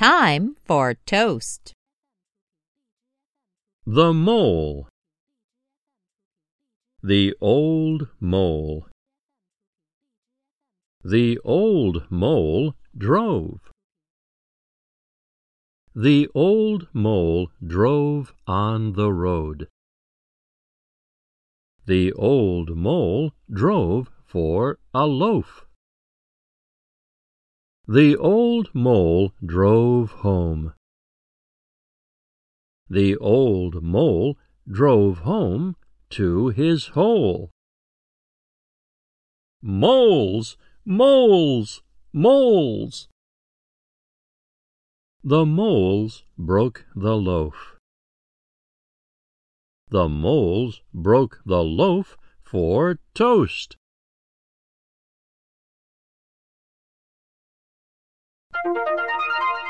Time for toast. The Mole The Old Mole The old mole drove. The old mole drove on the road. The old mole drove for a loaf. The old mole drove home. The old mole drove home to his hole. Moles! Moles! Moles! The moles broke the loaf. The moles broke the loaf for toast. Thank you.